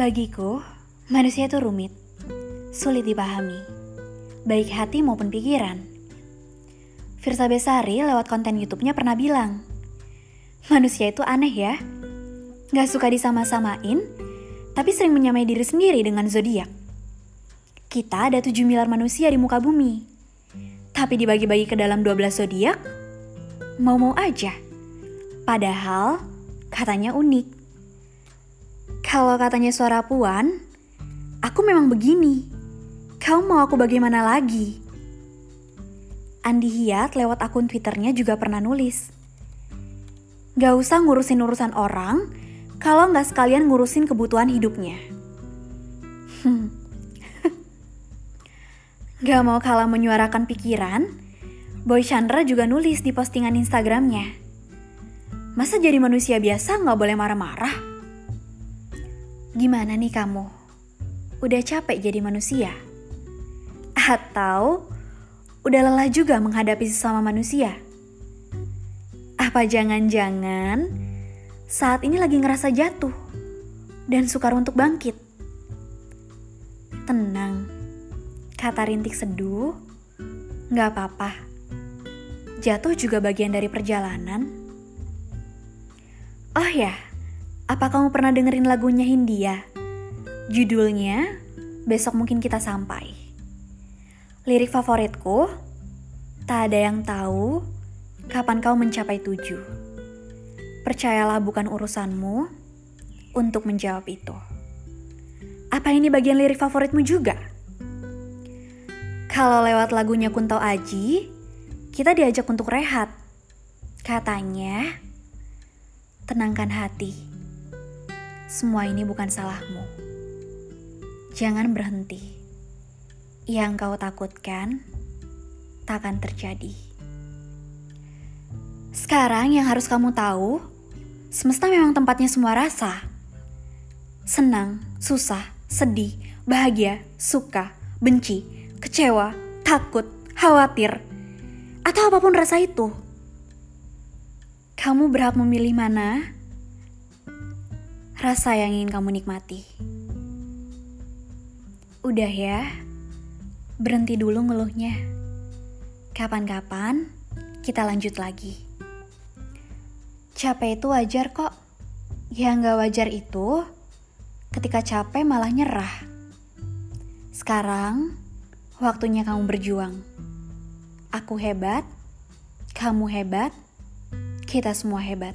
Bagiku, manusia itu rumit, sulit dipahami, baik hati maupun pikiran. Firsa Besari lewat konten YouTube-nya pernah bilang, manusia itu aneh ya, gak suka disama-samain, tapi sering menyamai diri sendiri dengan zodiak. Kita ada 7 miliar manusia di muka bumi, tapi dibagi-bagi ke dalam 12 zodiak, mau-mau aja. Padahal katanya unik. Kalau katanya suara puan, aku memang begini. Kau mau aku bagaimana lagi? Andi Hiat lewat akun Twitternya juga pernah nulis. Gak usah ngurusin urusan orang, kalau nggak sekalian ngurusin kebutuhan hidupnya. gak mau kalah menyuarakan pikiran, Boy Chandra juga nulis di postingan Instagramnya. Masa jadi manusia biasa nggak boleh marah-marah? Gimana nih kamu? Udah capek jadi manusia? Atau udah lelah juga menghadapi sesama manusia? Apa jangan-jangan saat ini lagi ngerasa jatuh dan sukar untuk bangkit? Tenang, kata rintik seduh, gak apa-apa. Jatuh juga bagian dari perjalanan. Oh ya, apa kamu pernah dengerin lagunya Hindia? Judulnya Besok Mungkin Kita Sampai. Lirik favoritku, tak ada yang tahu kapan kau mencapai tujuh. Percayalah bukan urusanmu untuk menjawab itu. Apa ini bagian lirik favoritmu juga? Kalau lewat lagunya Kunto Aji, kita diajak untuk rehat. Katanya, tenangkan hati semua ini bukan salahmu. Jangan berhenti. Yang kau takutkan takkan terjadi. Sekarang yang harus kamu tahu, semesta memang tempatnya semua rasa. Senang, susah, sedih, bahagia, suka, benci, kecewa, takut, khawatir, atau apa pun rasa itu. Kamu berhak memilih mana rasa yang ingin kamu nikmati. Udah ya, berhenti dulu ngeluhnya. Kapan-kapan kita lanjut lagi. Capek itu wajar kok. Yang gak wajar itu ketika capek malah nyerah. Sekarang waktunya kamu berjuang. Aku hebat, kamu hebat, kita semua hebat.